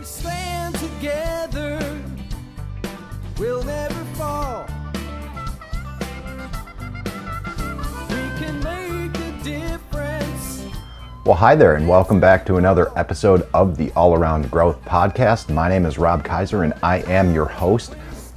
we stand together, we'll never fall. Well, hi there, and welcome back to another episode of the All Around Growth Podcast. My name is Rob Kaiser, and I am your host.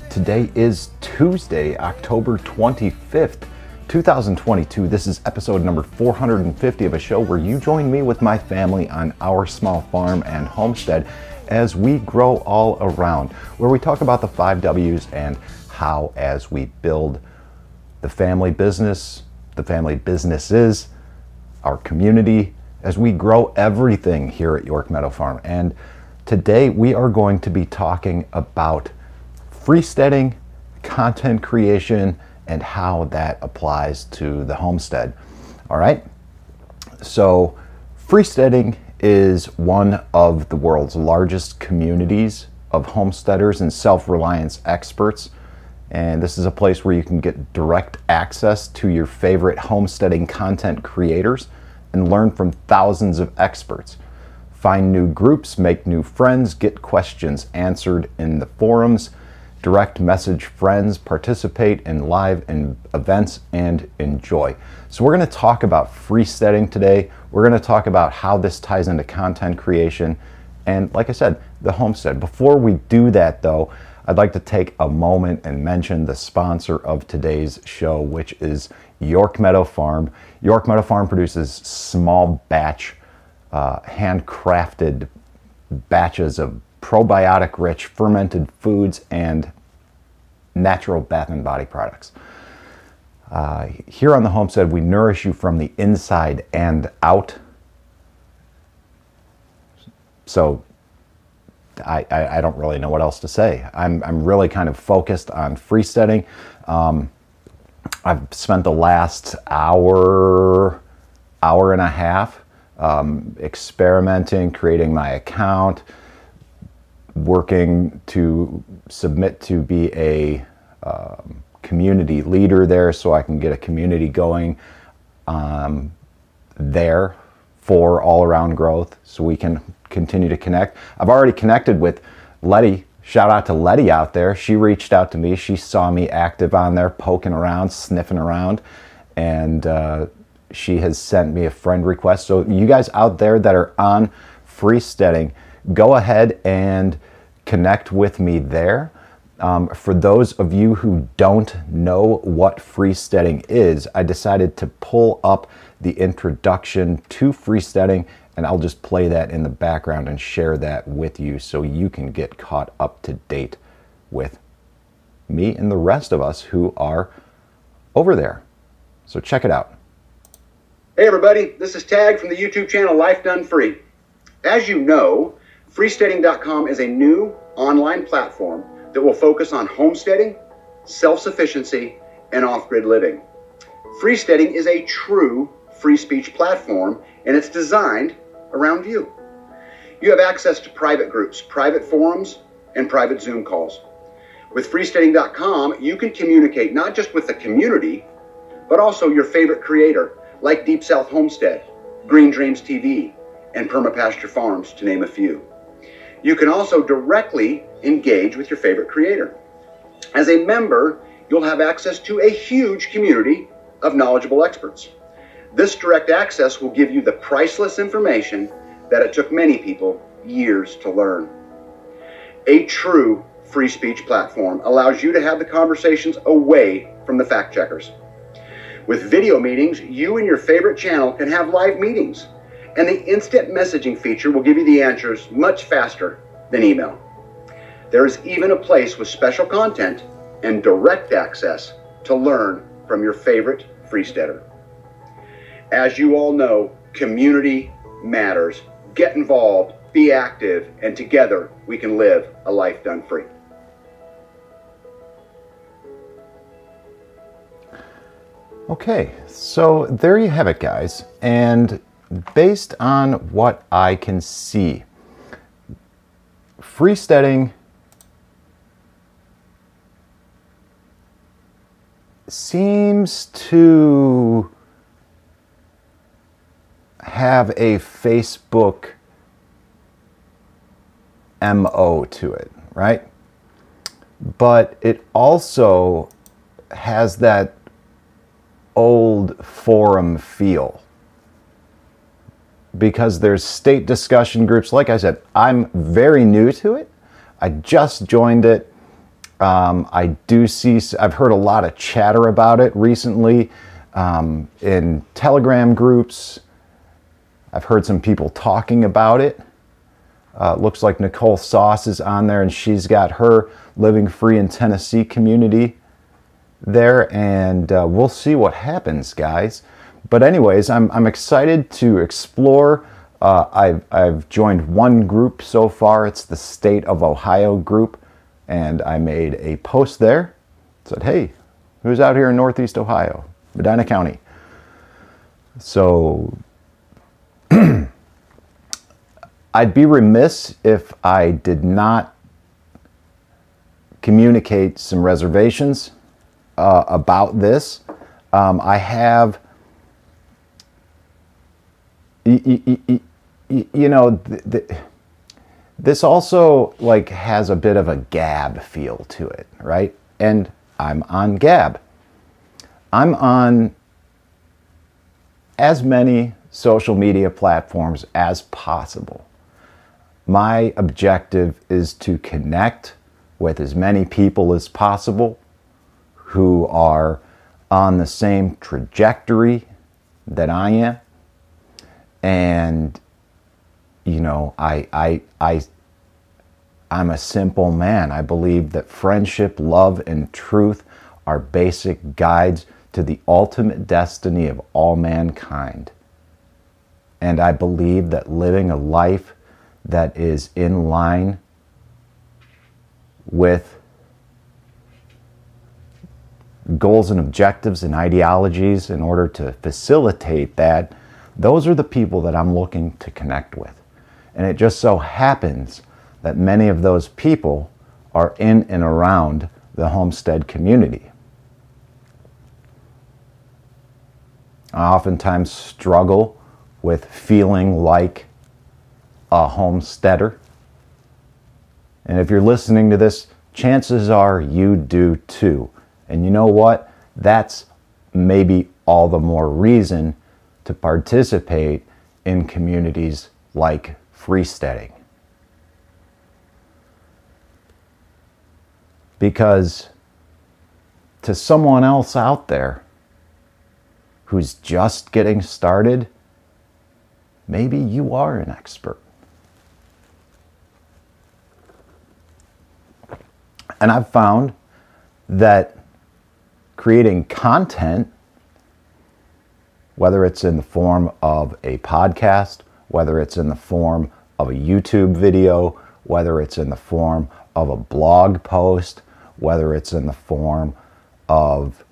Today is Tuesday, October 25th, 2022. This is episode number 450 of a show where you join me with my family on our small farm and homestead as we grow all around, where we talk about the five W's and how, as we build the family business, the family businesses, our community, as we grow everything here at York Meadow Farm. And today we are going to be talking about freesteading, content creation, and how that applies to the homestead. All right. So, freesteading is one of the world's largest communities of homesteaders and self reliance experts. And this is a place where you can get direct access to your favorite homesteading content creators and learn from thousands of experts. Find new groups, make new friends, get questions answered in the forums, direct message friends, participate in live in events, and enjoy. So, we're going to talk about freesteading today. We're going to talk about how this ties into content creation and, like I said, the homestead. Before we do that, though, I'd like to take a moment and mention the sponsor of today's show, which is York Meadow Farm. York Meadow Farm produces small batch, uh, handcrafted batches of probiotic rich fermented foods and natural bath and body products. Uh, here on the homestead, we nourish you from the inside and out. So I, I, I don't really know what else to say. I'm, I'm really kind of focused on freesteading. Um, I've spent the last hour, hour and a half um, experimenting, creating my account, working to submit to be a um, community leader there so I can get a community going um, there for all around growth so we can continue to connect. I've already connected with Letty. Shout out to Letty out there. She reached out to me. She saw me active on there, poking around, sniffing around, and uh, she has sent me a friend request. So, you guys out there that are on freesteading, go ahead and connect with me there. Um, for those of you who don't know what freesteading is, I decided to pull up the introduction to freesteading and I'll just play that in the background and share that with you so you can get caught up to date with me and the rest of us who are over there. So check it out. Hey everybody, this is Tag from the YouTube channel Life Done Free. As you know, freesteading.com is a new online platform that will focus on homesteading, self-sufficiency, and off-grid living. Freesteading is a true free speech platform and it's designed around you. You have access to private groups, private forums, and private Zoom calls. With freesteading.com, you can communicate not just with the community, but also your favorite creator, like Deep South Homestead, Green Dreams TV, and Permapasture Farms, to name a few. You can also directly engage with your favorite creator. As a member, you'll have access to a huge community of knowledgeable experts. This direct access will give you the priceless information that it took many people years to learn. A true free speech platform allows you to have the conversations away from the fact checkers. With video meetings, you and your favorite channel can have live meetings, and the instant messaging feature will give you the answers much faster than email. There is even a place with special content and direct access to learn from your favorite freesteader. As you all know, community matters. Get involved, be active, and together we can live a life done free. Okay, so there you have it, guys. And based on what I can see, freesteading seems to have a Facebook MO to it, right? But it also has that old forum feel because there's state discussion groups. Like I said, I'm very new to it. I just joined it. Um, I do see, I've heard a lot of chatter about it recently um, in Telegram groups. I've heard some people talking about it. Uh, looks like Nicole Sauce is on there, and she's got her Living Free in Tennessee community there, and uh, we'll see what happens, guys. But, anyways, I'm, I'm excited to explore. Uh, I've, I've joined one group so far, it's the State of Ohio group, and I made a post there. Said, hey, who's out here in Northeast Ohio? Medina County. So I'd be remiss if I did not communicate some reservations uh, about this. Um, I have, you, you, you know, this also like has a bit of a Gab feel to it, right? And I'm on Gab. I'm on as many social media platforms as possible. My objective is to connect with as many people as possible who are on the same trajectory that I am. And you know, I I I I'm a simple man. I believe that friendship, love, and truth are basic guides to the ultimate destiny of all mankind. And I believe that living a life that is in line with goals and objectives and ideologies in order to facilitate that, those are the people that I'm looking to connect with. And it just so happens that many of those people are in and around the homestead community. I oftentimes struggle with feeling like a homesteader. And if you're listening to this, chances are you do too. And you know what? That's maybe all the more reason to participate in communities like freesteading. Because to someone else out there, who's just getting started, maybe you are an expert. And I've found that creating content, whether it's in the form of a podcast, whether it's in the form of a YouTube video, whether it's in the form of a blog post, whether it's in the form of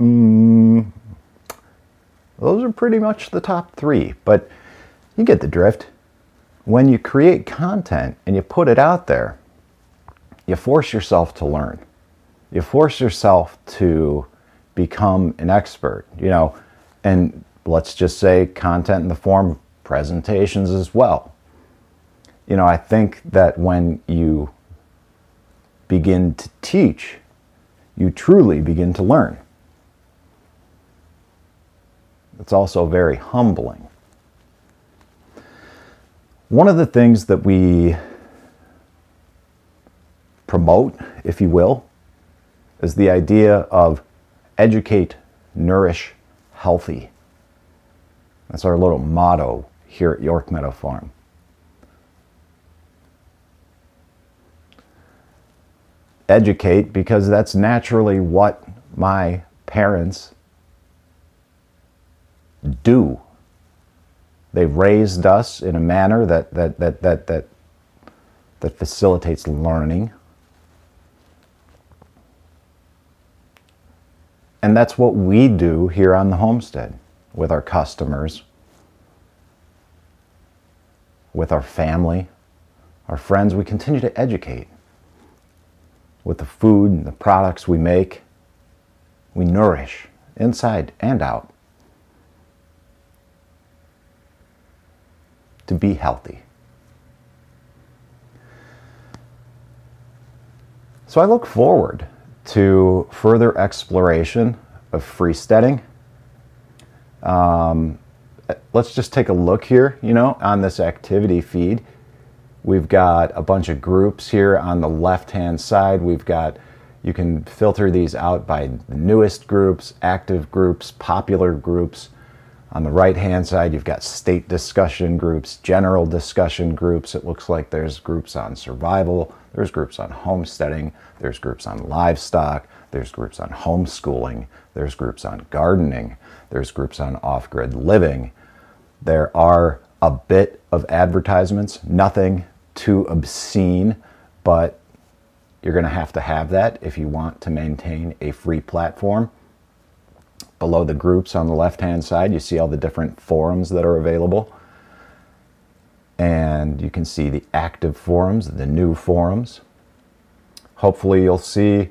Mm, those are pretty much the top three, but you get the drift. When you create content and you put it out there, you force yourself to learn. You force yourself to become an expert, you know, and let's just say content in the form of presentations as well. You know, I think that when you begin to teach, you truly begin to learn. It's also very humbling. One of the things that we promote, if you will, is the idea of educate, nourish, healthy. That's our little motto here at York Meadow Farm. Educate because that's naturally what my parents do. They've raised us in a manner that, that, that, that, that, that facilitates learning. And that's what we do here on the homestead with our customers, with our family, our friends. We continue to educate with the food and the products we make. We nourish inside and out. to be healthy. So I look forward to further exploration of freesteading. Um, let's just take a look here, you know, on this activity feed. We've got a bunch of groups here on the left hand side. We've got, you can filter these out by the newest groups, active groups, popular groups. On the right hand side, you've got state discussion groups, general discussion groups. It looks like there's groups on survival, there's groups on homesteading, there's groups on livestock, there's groups on homeschooling, there's groups on gardening, there's groups on off grid living. There are a bit of advertisements, nothing too obscene, but you're going to have to have that if you want to maintain a free platform. Below the groups on the left hand side, you see all the different forums that are available. And you can see the active forums, the new forums. Hopefully, you'll see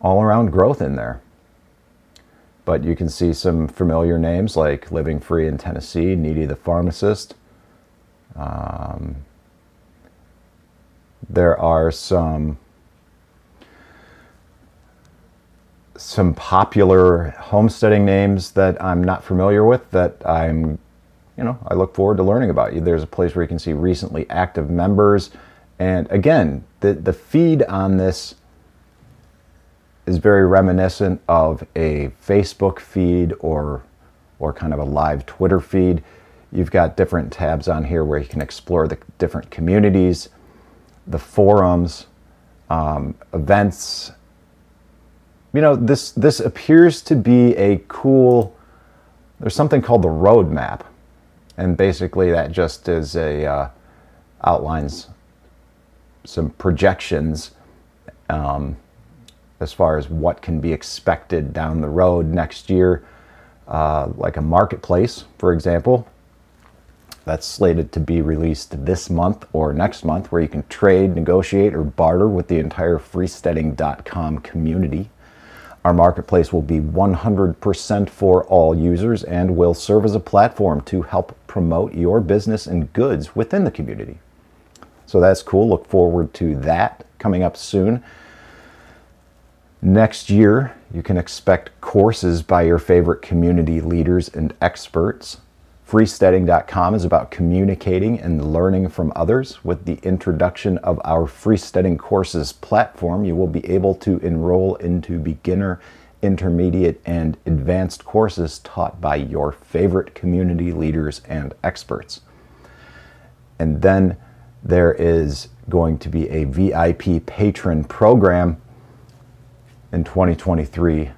all around growth in there. But you can see some familiar names like Living Free in Tennessee, Needy the Pharmacist. Um, there are some some popular homesteading names that I'm not familiar with that I'm, you know, I look forward to learning about. You. There's a place where you can see recently active members. And again, the, the feed on this is very reminiscent of a Facebook feed or, or kind of a live Twitter feed. You've got different tabs on here where you can explore the different communities, the forums, um, events, you know, this this appears to be a cool. There's something called the roadmap, and basically that just is a uh, outlines some projections um, as far as what can be expected down the road next year, uh, like a marketplace, for example. That's slated to be released this month or next month, where you can trade, negotiate, or barter with the entire freesteading.com community. Our marketplace will be 100% for all users and will serve as a platform to help promote your business and goods within the community. So that's cool. Look forward to that coming up soon. Next year, you can expect courses by your favorite community leaders and experts. Freesteading.com is about communicating and learning from others. With the introduction of our Freesteading Courses platform, you will be able to enroll into beginner, intermediate, and advanced courses taught by your favorite community leaders and experts. And then there is going to be a VIP patron program in 2023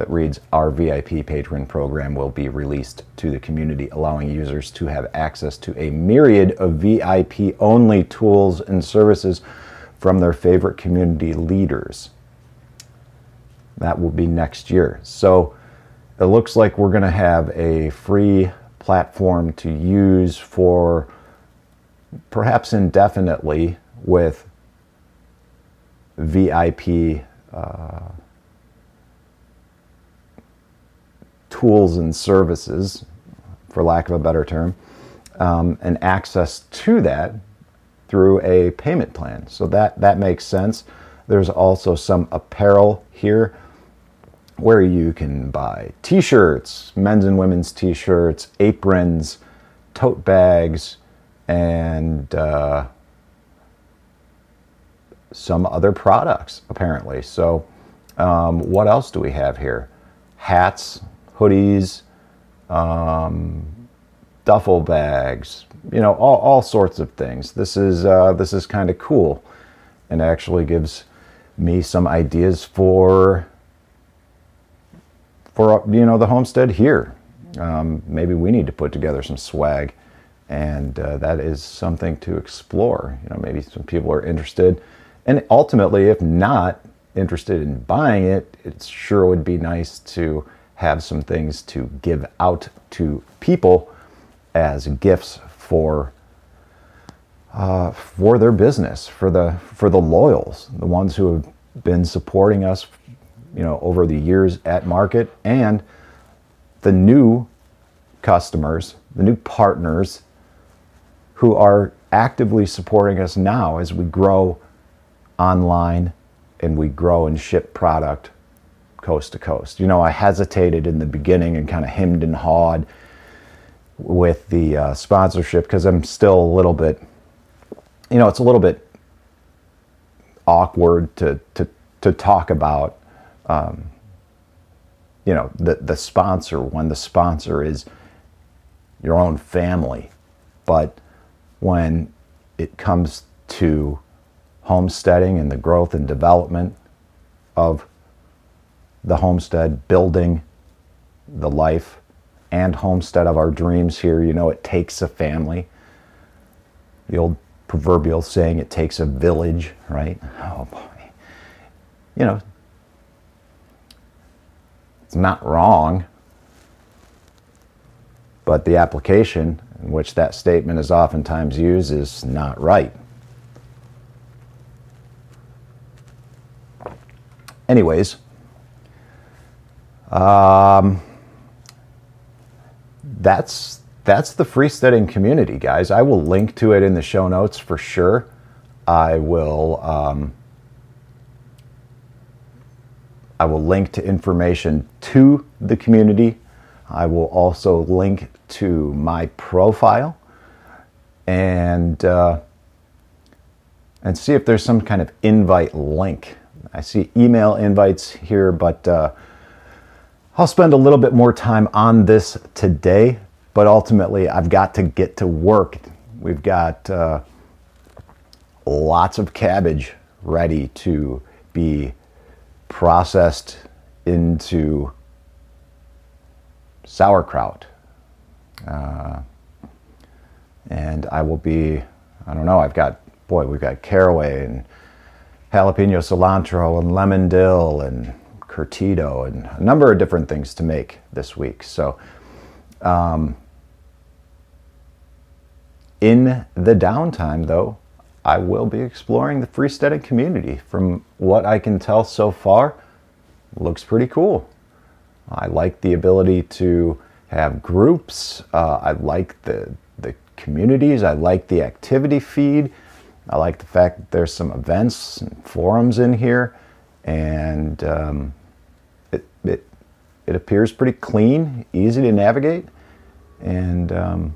that reads Our VIP patron program will be released to the community, allowing users to have access to a myriad of VIP only tools and services from their favorite community leaders. That will be next year. So it looks like we're going to have a free platform to use for perhaps indefinitely with VIP. Uh, tools and services, for lack of a better term, um, and access to that through a payment plan. So that, that makes sense. There's also some apparel here where you can buy t shirts, men's and women's t shirts, aprons, tote bags, and uh, some other products, apparently. So, um, what else do we have here? Hats, hoodies, um, duffel bags, you know, all, all sorts of things. This is uh, this is kind of cool, and actually gives me some ideas for for you know the homestead here. Um, maybe we need to put together some swag, and uh, that is something to explore. You know, maybe some people are interested, and ultimately, if not interested in buying it, it sure would be nice to have some things to give out to people as gifts for uh, for their business, for the for the loyals, the ones who have been supporting us, you know, over the years at market, and the new customers the new partners who are actively supporting us now as we grow online and we grow and ship product coast to coast. You know, I hesitated in the beginning and kind of hemmed and hawed with the uh, sponsorship because I'm still a little bit, you know, it's a little bit awkward to to to talk about, um, you know, the the sponsor when the sponsor is your own family, but when it comes to homesteading and the growth and development of the homestead, building the life and homestead of our dreams here. You know, it takes a family. The old proverbial saying, it takes a village, right? Oh boy. You know, it's not wrong, but the application in which that statement is oftentimes used is not right. Anyways, um, that's that's the freesteading community, guys. I will link to it in the show notes for sure. I will um, I will link to information to the community. I will also link to my profile and uh, and see if there's some kind of invite link. I see email invites here, but uh, I'll spend a little bit more time on this today, but ultimately I've got to get to work. We've got uh, lots of cabbage ready to be processed into sauerkraut. Uh, and I will be, I don't know, I've got, boy, we've got caraway and jalapeno cilantro and lemon dill and curtido and a number of different things to make this week. So, um, in the downtime, though, I will be exploring the freesteading community. From what I can tell so far, looks pretty cool. I like the ability to have groups. Uh, I like the the communities. I like the activity feed. I like the fact that there's some events and forums in here, and um, it, it it appears pretty clean, easy to navigate, and um,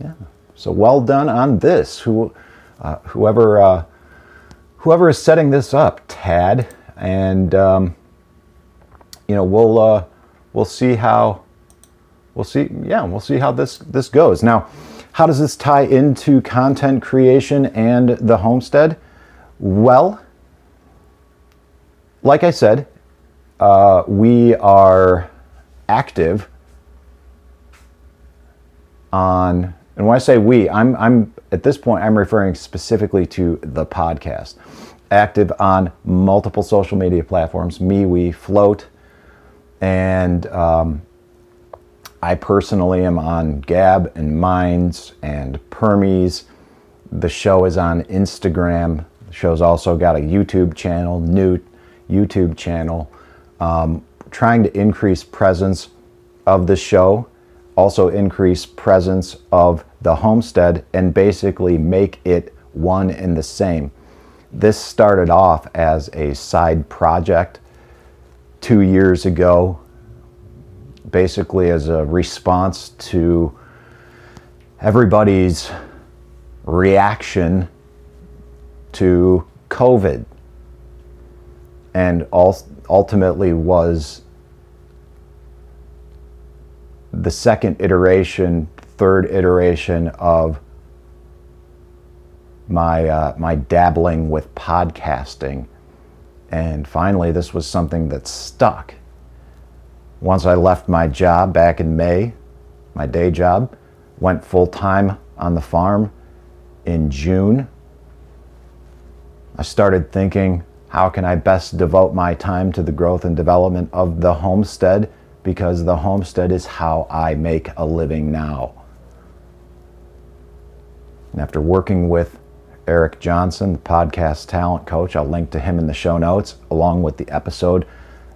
yeah. So well done on this. Who, uh, whoever, uh, whoever is setting this up, Tad, and um, you know we'll uh, we'll see how we'll see. Yeah, we'll see how this this goes. Now, how does this tie into content creation and the homestead? Well, like I said, uh, we are active on, and when I say we, I'm, I'm at this point, I'm referring specifically to the podcast. Active on multiple social media platforms, MeWe, float, and um, I personally am on Gab and Minds and Permies. The show is on Instagram. The show's also got a YouTube channel, new YouTube channel. Um, trying to increase presence of the show, also increase presence of the homestead, and basically make it one and the same. This started off as a side project two years ago basically as a response to everybody's reaction to COVID and ultimately was the second iteration, third iteration of my uh, my dabbling with podcasting, and finally, this was something that stuck. Once I left my job back in May, my day job, went full time on the farm in June. I started thinking, how can I best devote my time to the growth and development of the homestead? Because the homestead is how I make a living now. And after working with Eric Johnson, the podcast talent coach, I'll link to him in the show notes, along with the episode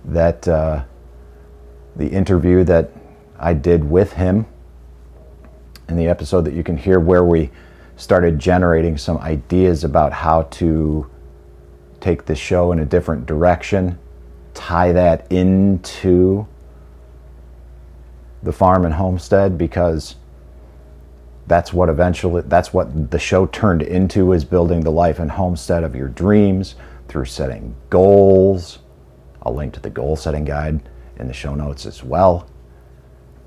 that uh, the interview that I did with him in the episode that you can hear where we started generating some ideas about how to take the show in a different direction, tie that into the farm and homestead because that's what eventually that's what the show turned into is building the life and homestead of your dreams through setting goals. I'll link to the goal setting guide in the show notes as well.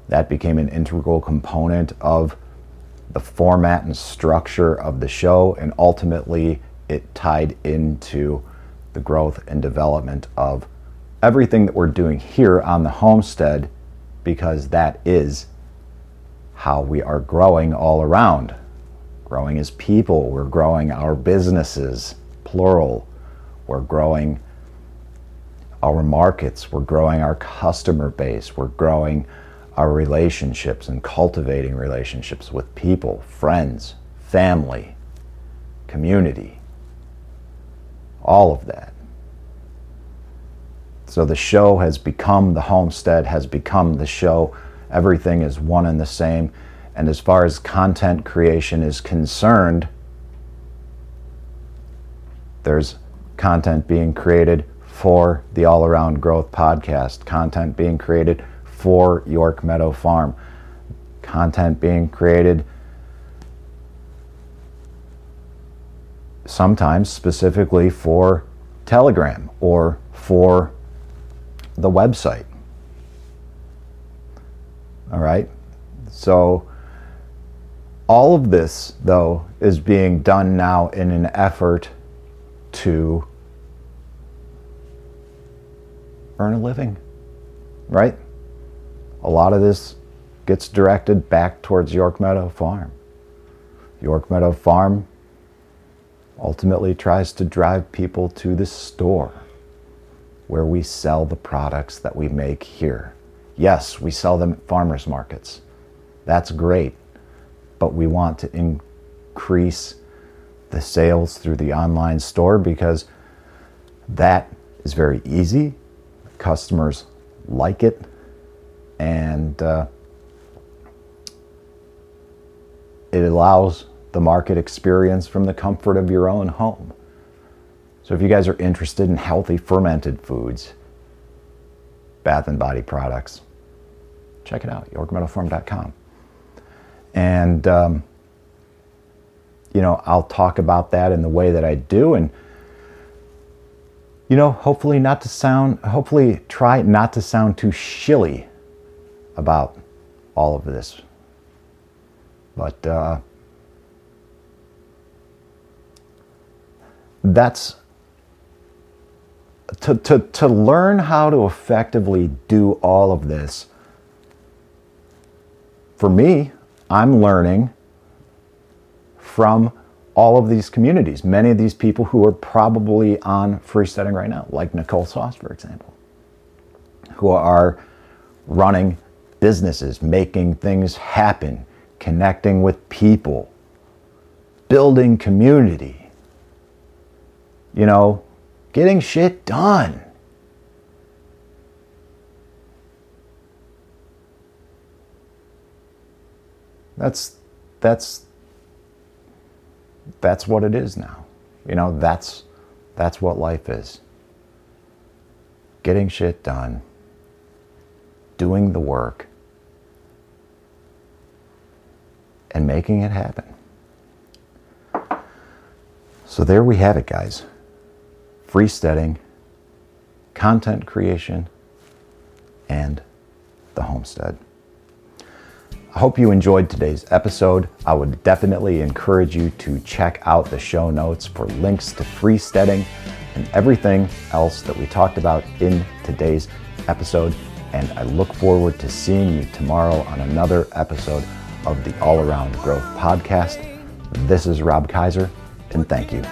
That became an integral component of the format and structure of the show, and ultimately it tied into the growth and development of everything that we're doing here on the homestead because that is how we are growing all around. Growing as people, we're growing our businesses, plural. We're growing our markets, we're growing our customer base, we're growing our relationships and cultivating relationships with people, friends, family, community, all of that. So the show has become the homestead, has become the show. Everything is one and the same. And as far as content creation is concerned, there's content being created for the All Around Growth podcast, content being created for York Meadow Farm, content being created sometimes specifically for Telegram or for the website. All right? So, all of this, though, is being done now in an effort to earn a living, right? A lot of this gets directed back towards York Meadow Farm. York Meadow Farm ultimately tries to drive people to the store where we sell the products that we make here. Yes, we sell them at farmers markets. That's great. But we want to increase the sales through the online store because that is very easy. Customers like it. And uh, it allows the market experience from the comfort of your own home. So if you guys are interested in healthy fermented foods, bath and body products, check it out, yorkmeadowfarm.com. And, um, you know, I'll talk about that in the way that I do. And, you know, hopefully not to sound, hopefully try not to sound too shilly about all of this. But uh, that's to, to, to learn how to effectively do all of this. For me, I'm learning from all of these communities, many of these people who are probably on freesteading right now, like Nicole Sauce, for example, who are running businesses, making things happen, connecting with people, building community, you know, getting shit done. That's that's that's what it is now. You know, that's that's what life is. Getting shit done, doing the work, and making it happen. So there we have it, guys. Freesteading, content creation, and the homestead. I hope you enjoyed today's episode. I would definitely encourage you to check out the show notes for links to freesteading and everything else that we talked about in today's episode. And I look forward to seeing you tomorrow on another episode of the All Around Growth Podcast. This is Rob Kaiser, and thank you.